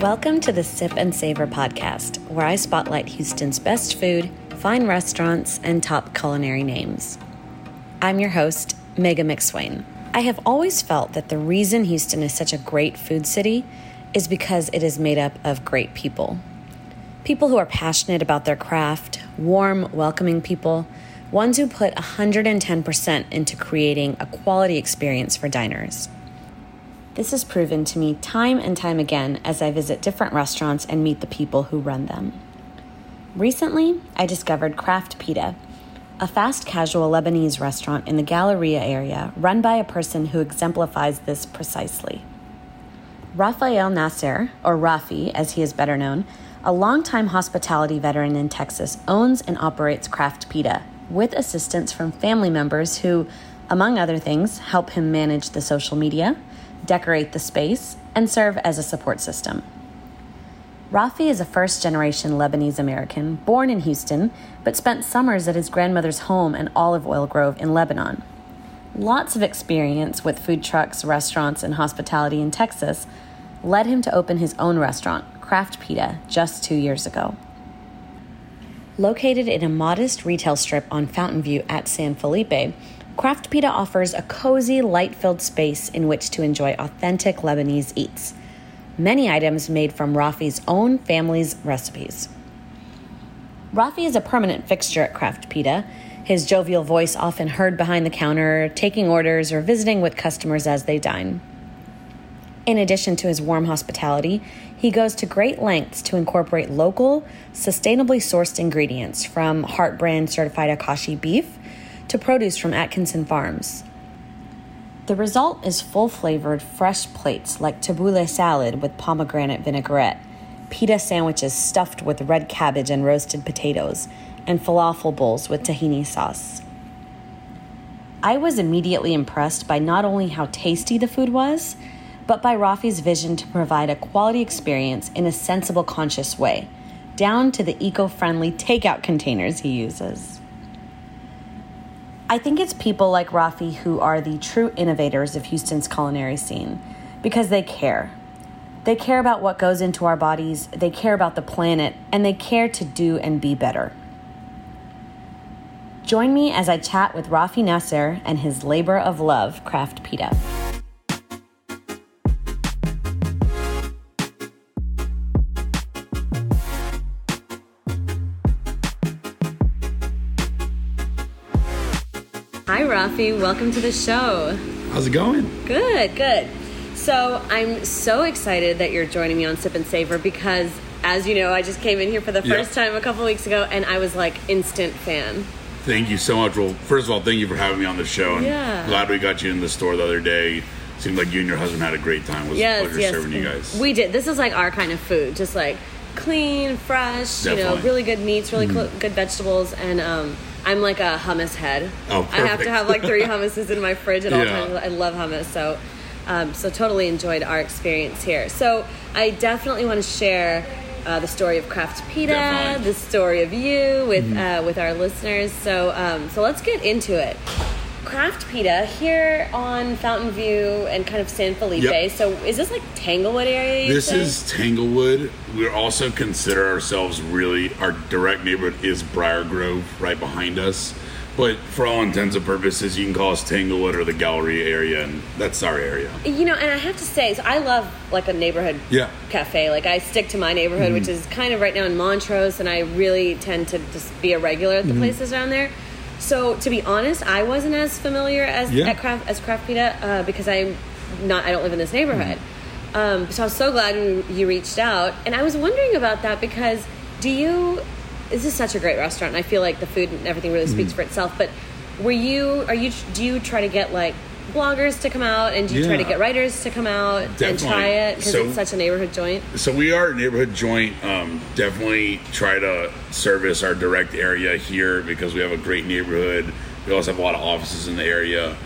Welcome to the Sip and Savor podcast, where I spotlight Houston's best food, fine restaurants, and top culinary names. I'm your host, Megha McSwain. I have always felt that the reason Houston is such a great food city is because it is made up of great people. People who are passionate about their craft, warm, welcoming people, ones who put 110% into creating a quality experience for diners. This is proven to me time and time again as I visit different restaurants and meet the people who run them. Recently, I discovered Craft Pita, a fast casual Lebanese restaurant in the Galleria area run by a person who exemplifies this precisely. Rafael Nasr, or Raffi as he is better known, a longtime hospitality veteran in Texas, owns and operates Craft Pita with assistance from family members who, among other things, help him manage the social media decorate the space, and serve as a support system. Raffi is a first generation Lebanese American born in Houston, but spent summers at his grandmother's home in Olive Oil Grove in Lebanon. Lots of experience with food trucks, restaurants, and hospitality in Texas led him to open his own restaurant, Craft Pita, just two years ago. Located in a modest retail strip on Fountain View at San Felipe, Craft Pita offers a cozy, light filled space in which to enjoy authentic Lebanese eats. Many items made from Raffi's own family's recipes. Raffi is a permanent fixture at Craft Pita, his jovial voice often heard behind the counter, taking orders, or visiting with customers as they dine. In addition to his warm hospitality, he goes to great lengths to incorporate local, sustainably sourced ingredients from Heart Brand certified Akaushi beef to produce from Atkinson Farms. The result is full flavored, fresh plates like tabbouleh salad with pomegranate vinaigrette, pita sandwiches stuffed with red cabbage and roasted potatoes, and falafel bowls with tahini sauce. I was immediately impressed by not only how tasty the food was, but by Raffi's vision to provide a quality experience in a sensible, conscious way, down to the eco friendly takeout containers he uses. I think it's people like Raffi who are the true innovators of Houston's culinary scene because they care. They care about what goes into our bodies, they care about the planet, and they care to do and be better. Join me as I chat with Raffi Nasr and his labor of love, Craft Pita. Welcome to the show. How's it going? Good, good. So I'm so excited that you're joining me on Sip and Savor because, as you know, I just came in here for the Yeah. first time a couple weeks ago, and I was like instant fan. Thank you so much. Well, first of all, thank you for having me on the show. And Yeah. glad we got you in the store the other day. Seemed like you and your husband had a great time. It was Yes, a pleasure yes. serving you guys. We did. This is like our kind of food, just like clean, fresh. You know, Definitely. really good meats, really cl- good vegetables, and um, I'm like a hummus head. Oh, I have to have like three hummuses in my fridge at all Yeah. times. I love hummus, so um, so totally enjoyed our experience here. So I definitely want to share. Uh, the story of Craft Pita, Definitely. the story of you with uh, with our listeners. So um, so let's get into it. Craft Pita here on Fountain View and kind of San Felipe. Yep. So is this like Tanglewood area? This say? is Tanglewood. We also consider ourselves really, our direct neighborhood is Briar Grove right behind us. But for all intents and purposes, you can call us Tanglewood or the Gallery area, and that's our area. You know, and I have to say, so I love like a neighborhood Yeah. cafe. Like I stick to my neighborhood, which Mm-hmm. is kind of right now in Montrose, and I really tend to just be a regular at the Mm-hmm. places around there. So to be honest, I wasn't as familiar as Yeah. at craft as Craft Pita uh, because I'm not. I don't live in this neighborhood. Mm-hmm. Um, so I was so glad you reached out, and I was wondering about that because do you? This is such a great restaurant, and I feel like the food and everything really Mm-hmm. speaks for itself. But were you? Are you? Do you try to get like bloggers to come out, and do you try to get writers to come out and try it because So- it's such a neighborhood joint? So we are a neighborhood joint. Um, definitely try to service our direct area here because we have a great neighborhood. We also have a lot of offices in the area.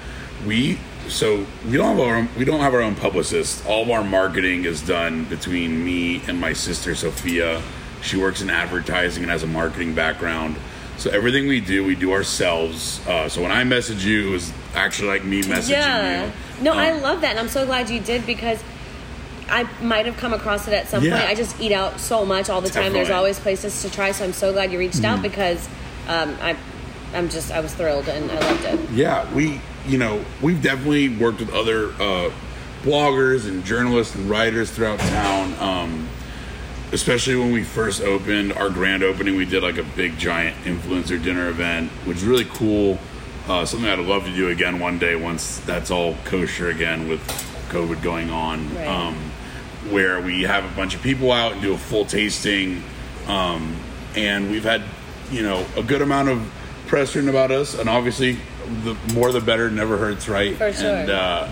We so we don't have our own, we don't have our own publicist. All of our marketing is done between me and my sister Sophia. She works in advertising and has a marketing background. So everything we do, we do ourselves. Uh, so when I message you, it was actually like me messaging you. Yeah. you. No, I Um, love that, and I'm so glad you did because I might have come across it at some Yeah. point. I just eat out so much all the time. There's Mm-hmm. always places to try. So I'm so glad you reached out because um, I, I'm just I was thrilled and I loved it. Yeah, we, you know, we've definitely worked with other uh, bloggers and journalists and writers throughout town. Um, especially when we first opened our grand opening, we did like a big giant influencer dinner event, which is really cool. Uh, something I'd love to do again one day once that's all kosher again with COVID going on. Right. Um, where we have a bunch of people out and do a full tasting. Um, and we've had, you know, a good amount of press written about us. And obviously, the more the better never hurts, right? Sure. And uh,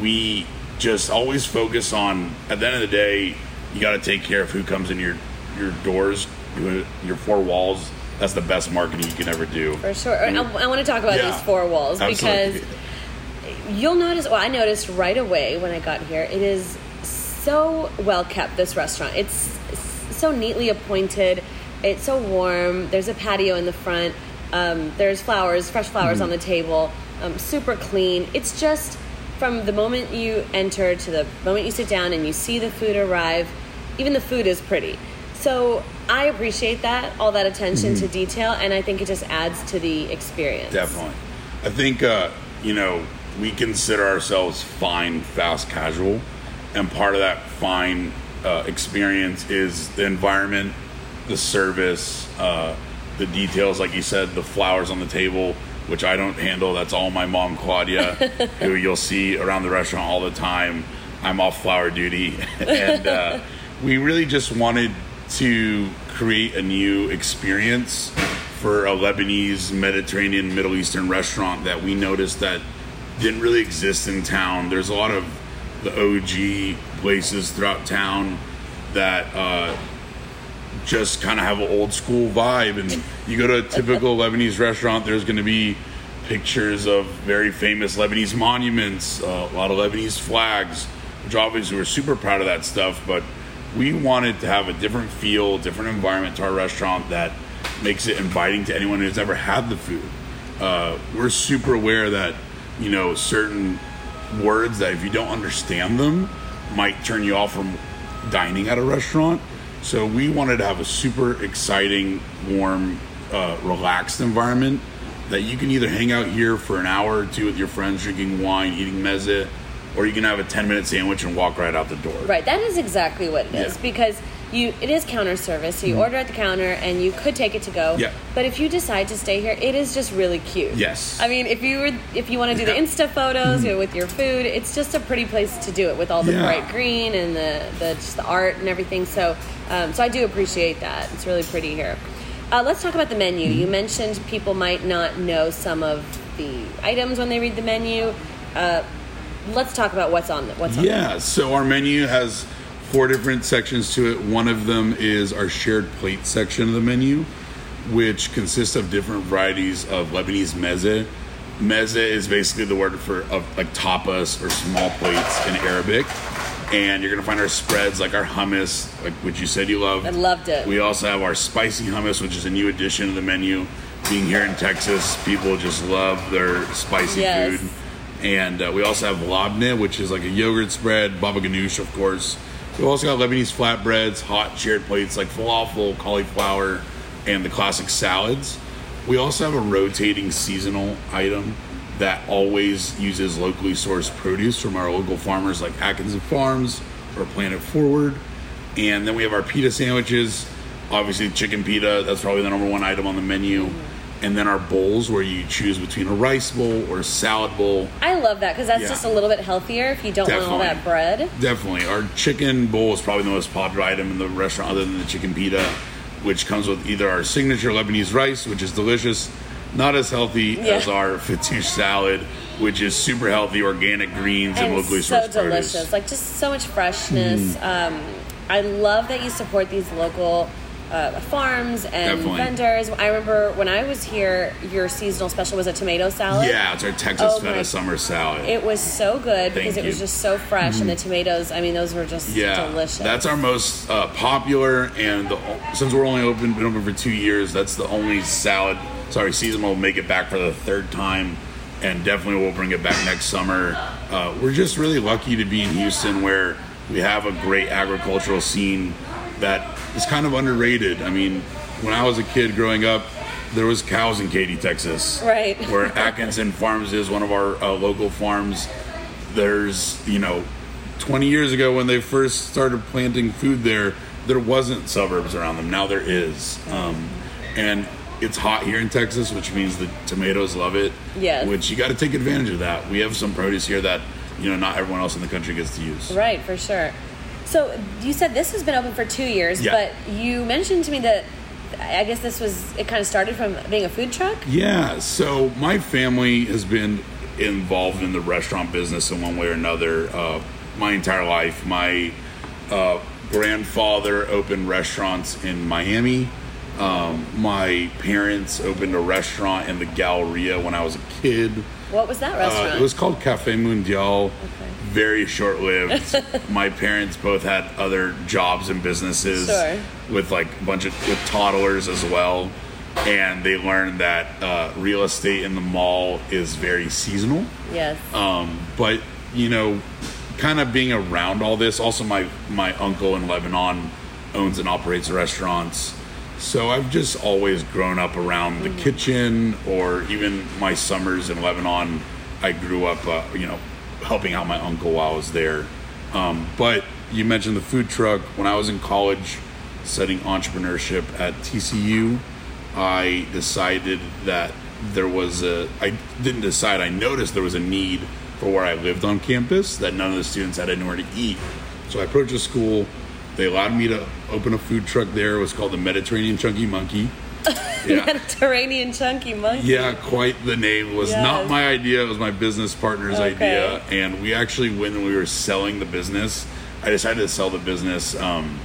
we just always focus on, at the end of the day, you got to take care of who comes in your, your doors, your your four walls. That's the best marketing you can ever do. For sure. I, I want to talk about Yeah. these four walls Absolutely. because you'll notice. Well, I noticed right away when I got here. It is so well kept. This restaurant. It's so neatly appointed. It's so warm. There's a patio in the front. Um, there's flowers, fresh flowers on the table. Um, super clean. It's just from the moment you enter to the moment you sit down and you see the food arrive. Even the food is pretty. So I appreciate that, all that attention to detail, and I think it just adds to the experience. Definitely. I think, uh, you know, we consider ourselves fine, fast, casual. And part of that fine uh, experience is the environment, the service, uh, the details, like you said, the flowers on the table, which I don't handle. That's all my mom, Claudia, who you'll see around the restaurant all the time. I'm off flower duty. and uh, we really just wanted to create a new experience for a Lebanese, Mediterranean, Middle Eastern restaurant that we noticed that didn't really exist in town. There's a lot of the OG places throughout town that uh, just kind of have an old school vibe. And you go to a typical Lebanese restaurant, there's going to be pictures of very famous Lebanese monuments, uh, a lot of Lebanese flags, which obviously we're super proud of that stuff. But we wanted to have a different feel, different environment to our restaurant that makes it inviting to anyone who's ever had the food. Uh, we're super aware that, you know, certain words that if you don't understand them might turn you off from dining at a restaurant. So we wanted to have a super exciting, warm, uh, relaxed environment that you can either hang out here for an hour or two with your friends, drinking wine, eating meze, or you can have a 10 minute sandwich and walk right out the door. Right, that is exactly what it is Yeah. Mm-hmm. because you it is counter service. So you order at the counter and you could take it to go. Yeah. But if you decide to stay here, it is just really cute. Yes. I mean, if you were if you want to do the Insta photos you know, with your food, it's just a pretty place to do it with all the Yeah. bright green and the the just the art and everything. So um, so I do appreciate that. It's really pretty here. Uh, let's talk about the menu. Mm-hmm. You mentioned people might not know some of the items when they read the menu. Uh, let's talk about what's on the, what's on. Yeah, so our menu has four different sections to it. One of them is our shared plate section of the menu, which consists of different varieties of Lebanese meze. Meze is basically the word for of like tapas or small plates in Arabic. And you're gonna find our spreads like our hummus, like which you said you loved. I loved it. We also have our spicy hummus, which is a new addition to the menu. Being here in Texas, people just love their spicy Yes. food. And uh, we also have labne, which is like a yogurt spread, baba ganoush, of course. We also got Lebanese flatbreads, hot shared plates like falafel, cauliflower, and the classic salads. We also have a rotating seasonal item that always uses locally sourced produce from our local farmers like Atkinson Farms or Planet Forward. And then we have our pita sandwiches, obviously chicken pita, that's probably the number one item on the menu. And then our bowls where you choose between a rice bowl or a salad bowl. I love that because that's Yeah. just a little bit healthier if you don't want all that bread. Definitely. Our chicken bowl is probably the most popular item in the restaurant other than the chicken pita, which comes with either our signature Lebanese rice, which is delicious, not as healthy Yeah. as our fattoush salad, which is super healthy, organic greens and, And locally so sourced delicious. produce. Like just so much freshness. Um, I love that you support these local uh, farms and Definitely. vendors. I remember when I was here, your seasonal special was a tomato salad. Yeah, it's our Texas Oh feta summer salad. It was so good because Thank it was you. Mm-hmm. just so fresh, and the tomatoes. I mean, those were just yeah, delicious. that's our most uh, popular, and the, since we're only open, been open for two years, that's the only salad. Sorry, season will make it back for the third time, and definitely we'll bring it back next summer. Uh, we're just really lucky to be in Houston, where We have a great agricultural scene that is kind of underrated. I mean, when I was a kid growing up, there was cows in Katy, Texas. Right. Where Atkinson Farms is one of our uh, local farms. There's, you know, 20 years ago when they first started planting food there, there wasn't suburbs around them. Now there is. Um, and it's hot here in Texas, which means the tomatoes love it. Yes. Which you got to take advantage of that. We have some produce here that, you know, not everyone else in the country gets to use. Right, for sure. So you said this has been open for two years, Yeah. but you mentioned to me that I guess this was it kind of started from being a food truck. Yeah, so my family has been involved in the restaurant business in one way or another uh, my entire life. My uh, grandfather opened restaurants in Miami. Um, my parents opened a restaurant in the Galleria when I was a kid. What was that Uh, restaurant? it was called Cafe Mundial. Very short lived. My parents both had other jobs and businesses Sure. with like a bunch of with toddlers as well. And they learned that uh, real estate in the mall is very seasonal. yes. Um, but you know, kind of being around all this. Also, my my uncle in Lebanon owns and operates restaurants. So I've just always grown up around the kitchen, or even my summers in Lebanon. I grew up, uh, you know, helping out my uncle while I was there. Um, but you mentioned the food truck. When I was in college, studying entrepreneurship at TCU, I decided that there was a. I didn't decide. I noticed there was a need for where I lived on campus that none of the students had anywhere to eat. So I approached the school. They allowed me to open a food truck there. It was called the Mediterranean Chunky Monkey. Yeah. Mediterranean chunky monkey. Yeah, quite the name. It was not my idea. It was my business partner's Okay. idea. And we actually, when we were selling the business, I decided to sell the business um,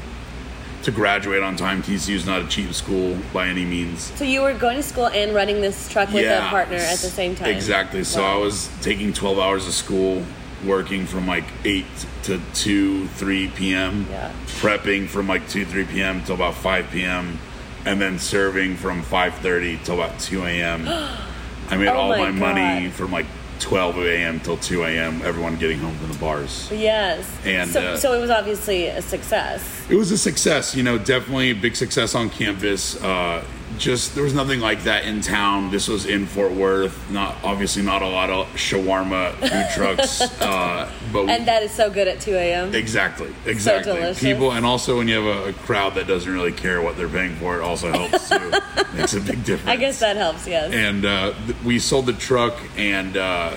to graduate on time. TCU is not a cheap school by any means. So you were going to school and running this truck with a partner at the same time. Exactly. So Wow. I was taking 12 hours of school, working from like 8 to 2, 3 p.m., Yeah. prepping from like 2, 3 p.m. till about 5 p.m., and then serving from 5.30 till about 2 a.m. I made Oh all my my, money from like 12 a.m. till 2 a.m., everyone getting home from the bars. Yes. And, so, uh, so it was obviously a success. It was a success, you know, definitely a big success on campus. Uh, just there was nothing like that in town. This was in Fort Worth. Not obviously not a lot of shawarma food trucks, uh, but we- And that is so good at 2 a.m. exactly, exactly. delicious. People, and also when you have a, a crowd that doesn't really care what they're paying for, it also helps too. Makes a big difference. I guess that helps, yes. And uh, th- we sold the truck, and uh,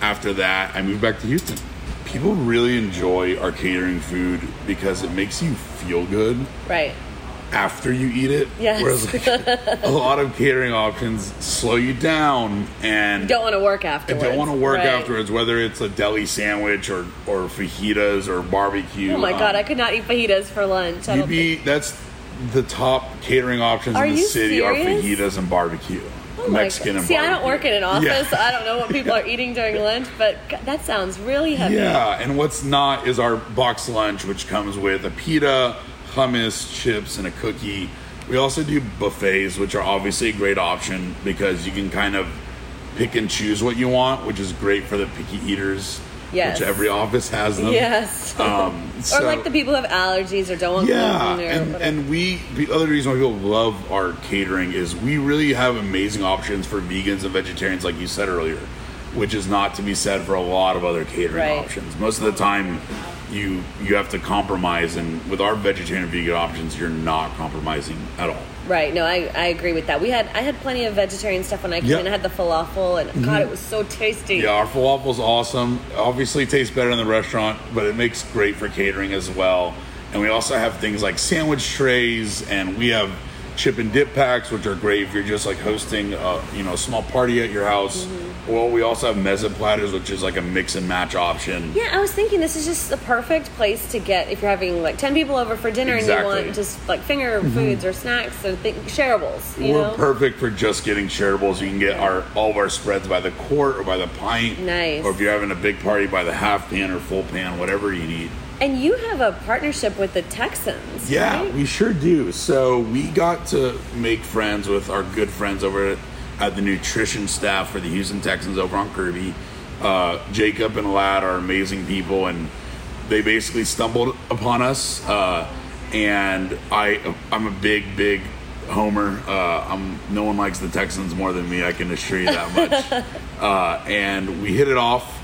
after that, I moved back to Houston. People really enjoy our catering food because it makes you feel good right. After you eat it. Yes. Whereas like, a lot of catering options slow you down and You don't want to work afterwards. don't want to work Right. afterwards, whether it's a deli sandwich or, or fajitas or barbecue. Oh my god, um, I could not eat fajitas for lunch. I be, think. that's the top catering options Are in the city serious? are fajitas and barbecue. Oh Mexican and See, I don't work in an office. Yeah. so I don't know what people are eating during lunch, but God, that sounds really heavy. Yeah, and what's not is our box lunch, which comes with a pita, hummus, chips, and a cookie. We also do buffets, which are obviously a great option because you can kind of pick and choose what you want, which is great for the picky eaters. Yes. Which every office has them. Yes. Um, or like the people who have allergies or don't want yeah, gluten or and, and we the other reason why people love our catering is we really have amazing options for vegans and vegetarians, like you said earlier, which is not to be said for a lot of other catering Right. options. Most of the time, you you have to compromise, and with our vegetarian and vegan options, you're not compromising at all. Right. No, I, I agree with that. We had I had plenty of vegetarian stuff when I came Yep. in. I had the falafel, and mm-hmm. God, it was so tasty. Yeah, our falafel's awesome. Obviously, tastes better in the restaurant, but it makes great for catering as well. And we also have things like sandwich trays, and we have chip and dip packs, which are great if you're just like hosting, a, you know, a small party at your house. Mm-hmm. Well, we also have mezza platters, which is like a mix and match option. Yeah, I was thinking this is just the perfect place to get if you're having like ten people over for dinner and you want just like finger mm-hmm. foods or snacks or think shareables. You We're know. perfect for just getting shareables. You can get our all of our spreads by the quart or by the pint. Nice. Or if you're having a big party, by the half pan or full pan, whatever you need. and you have a partnership with the Texans. Yeah, right? we sure do. So we got to make friends with our good friends over at, at the nutrition staff for the Houston Texans over on Kirby. Uh, Jacob and Lad are amazing people, and they basically stumbled upon us, uh, and I I'm a big big homer. Uh, I'm no one likes the Texans more than me. I can assure you that much. uh, and we hit it off.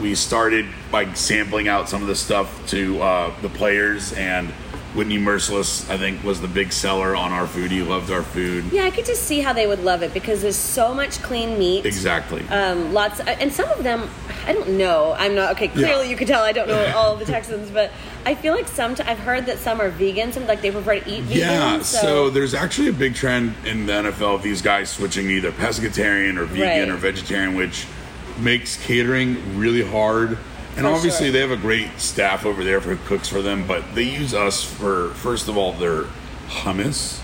We started by sampling out some of the stuff to uh, the players and Whitney Mercilus, I think, was the big seller on our food. He loved our food. Yeah, I could just see how they would love it because there's so much clean meat. Exactly. Um, lots, and some of them, I don't know. I'm not okay. Clearly, Yeah. you could tell I don't know all the Texans, but I feel like some. I've heard that some are vegans and like they prefer to eat vegan. Yeah, so, so there's actually a big trend in the NFL of these guys switching either pescatarian or vegan Right. or vegetarian, which makes catering really hard. And For obviously, sure. they have a great staff over there who cooks for them, but they use us for, first of all, their hummus.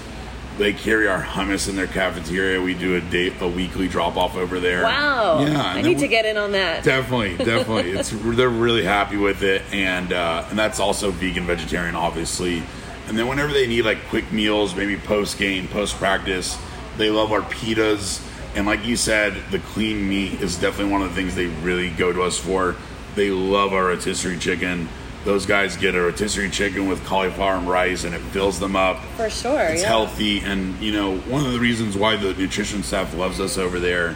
They carry our hummus in their cafeteria. We do a day, a weekly drop off over there. wow. Yeah, I need to get in on that. Definitely, definitely. it's they're really happy with it, and uh, and that's also vegan, vegetarian, obviously. And then whenever they need like quick meals, maybe post game, post practice, they love our pitas. And like you said, the clean meat is definitely one of the things they really go to us for. They love our rotisserie chicken. Those guys get a rotisserie chicken with cauliflower and rice, and it fills them up. For sure. It's yeah. healthy, and you know one of the reasons why the nutrition staff loves us over there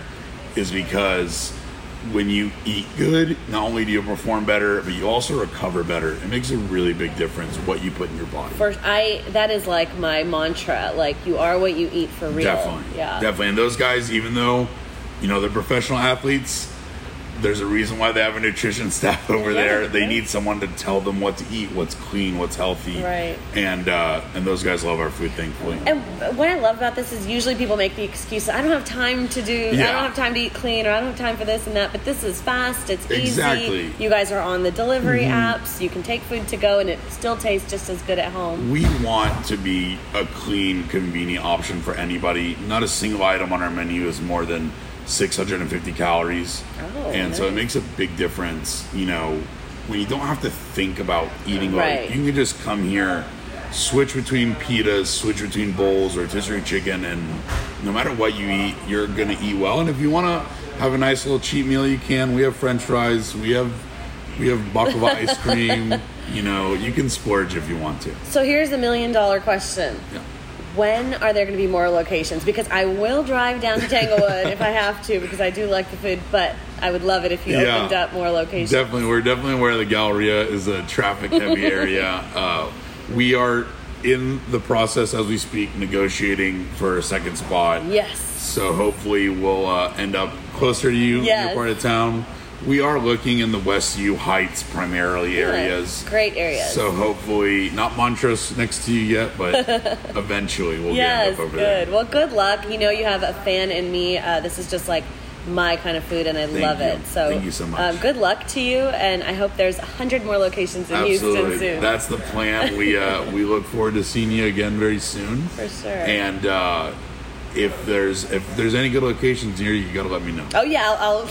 is because when you eat good, not only do you perform better, but you also recover better. It makes a really big difference what you put in your body. For I, that is like my mantra. Like you are what you eat for real. Definitely, Yeah. definitely. And those guys, even though you know they're professional athletes, there's a reason why they have a nutrition staff over Yeah, there. They right. need someone to tell them what to eat, what's clean, what's healthy. Right. And uh, and those guys love our food, thankfully. And what I love about this is usually people make the excuse, I don't have time to do, I don't have time to eat clean, or I don't have time for this and that. But this is fast, it's Exactly. Mm-hmm. easy. You guys are on the delivery apps. You can take food to go, and it still tastes just as good at home. We want to be a clean, convenient option for anybody. Not a single item on our menu is more than 650 calories. Oh, and so it makes a big difference, you know, when you don't have to think about eating Right. like you can just come here, switch between pitas, switch between bowls, or rotisserie chicken, and no matter what you eat, you're gonna eat well. And if you wanna have a nice little cheat meal, you can. We have French fries, we have we have baklava ice cream. You know, you can splurge if you want to. So here's the million dollar question. Yeah. When are there going to be more locations? Because I will drive down to Tanglewood if I have to, because I do like the food, but I would love it if you Yeah. opened up more locations. Definitely, we're definitely aware the Galleria is a traffic heavy area. Uh, we are in the process as we speak negotiating for a second spot. Yes. So hopefully we'll uh, end up closer to you, Yes. your part of town. We are looking in the West U Heights primarily areas. Great areas. So hopefully not Montrose next to you yet, but eventually we'll yes, up over good. there. Well, good luck. You know, you have a fan in me. Uh, this is just like my kind of food, and I love you. it. So, Thank you so much. Uh, good luck to you, and I hope there's a hundred more locations in Absolutely, Houston soon. that's the plan. We uh, we look forward to seeing you again very soon. For sure. And uh, if there's if there's any good locations near you, you gotta let me know. oh yeah, I'll I'll,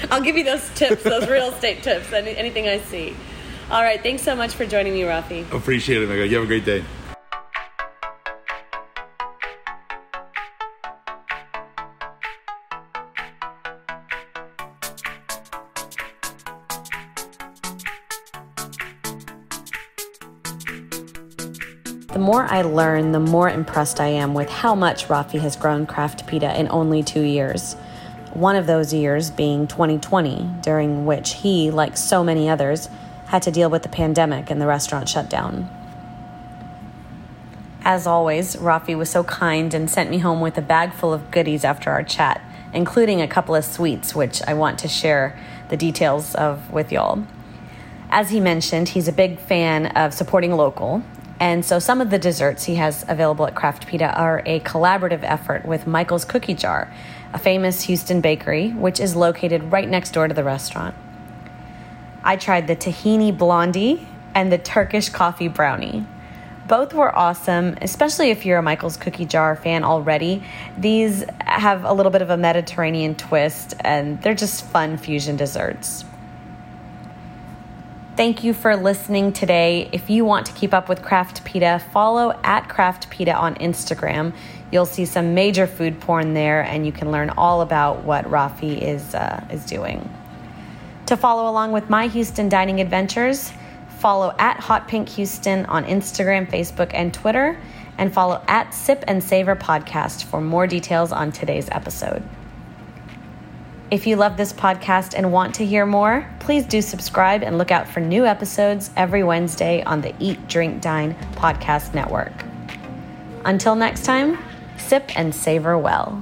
I'll give you those tips, those real estate tips, any, anything I see. All right, thanks so much for joining me, Raffi. Appreciate it, Megha. You have a great day. The more I learn, the more impressed I am with how much Raffi has grown Craft Pita in only two years. One of those years being 2020, during which he, like so many others, had to deal with the pandemic and the restaurant shutdown. As always, Raffi was so kind and sent me home with a bag full of goodies after our chat, including a couple of sweets, which I want to share the details of with y'all. As he mentioned, he's a big fan of supporting local, and so some of the desserts he has available at Craft Pita are a collaborative effort with Michael's Cookie Jar, a famous Houston bakery, which is located right next door to the restaurant. I tried the tahini blondie and the Turkish coffee brownie. Both were awesome, especially if you're a Michael's Cookie Jar fan already. These have a little bit of a Mediterranean twist, and they're just fun fusion desserts. Thank you for listening today. If you want to keep up with Craft Pita, follow at Craft Pita on Instagram. You'll see some major food porn there, and you can learn all about what Raffi is uh, is doing. To follow along with my Houston dining adventures, follow at Hot Pink Houston on Instagram, Facebook, and Twitter, and follow at Sip and Savor Podcast for more details on today's episode. If you love this podcast and want to hear more, please do subscribe and look out for new episodes every Wednesday on the Eat, Drink, Dine podcast network. Until next time, sip and savor well.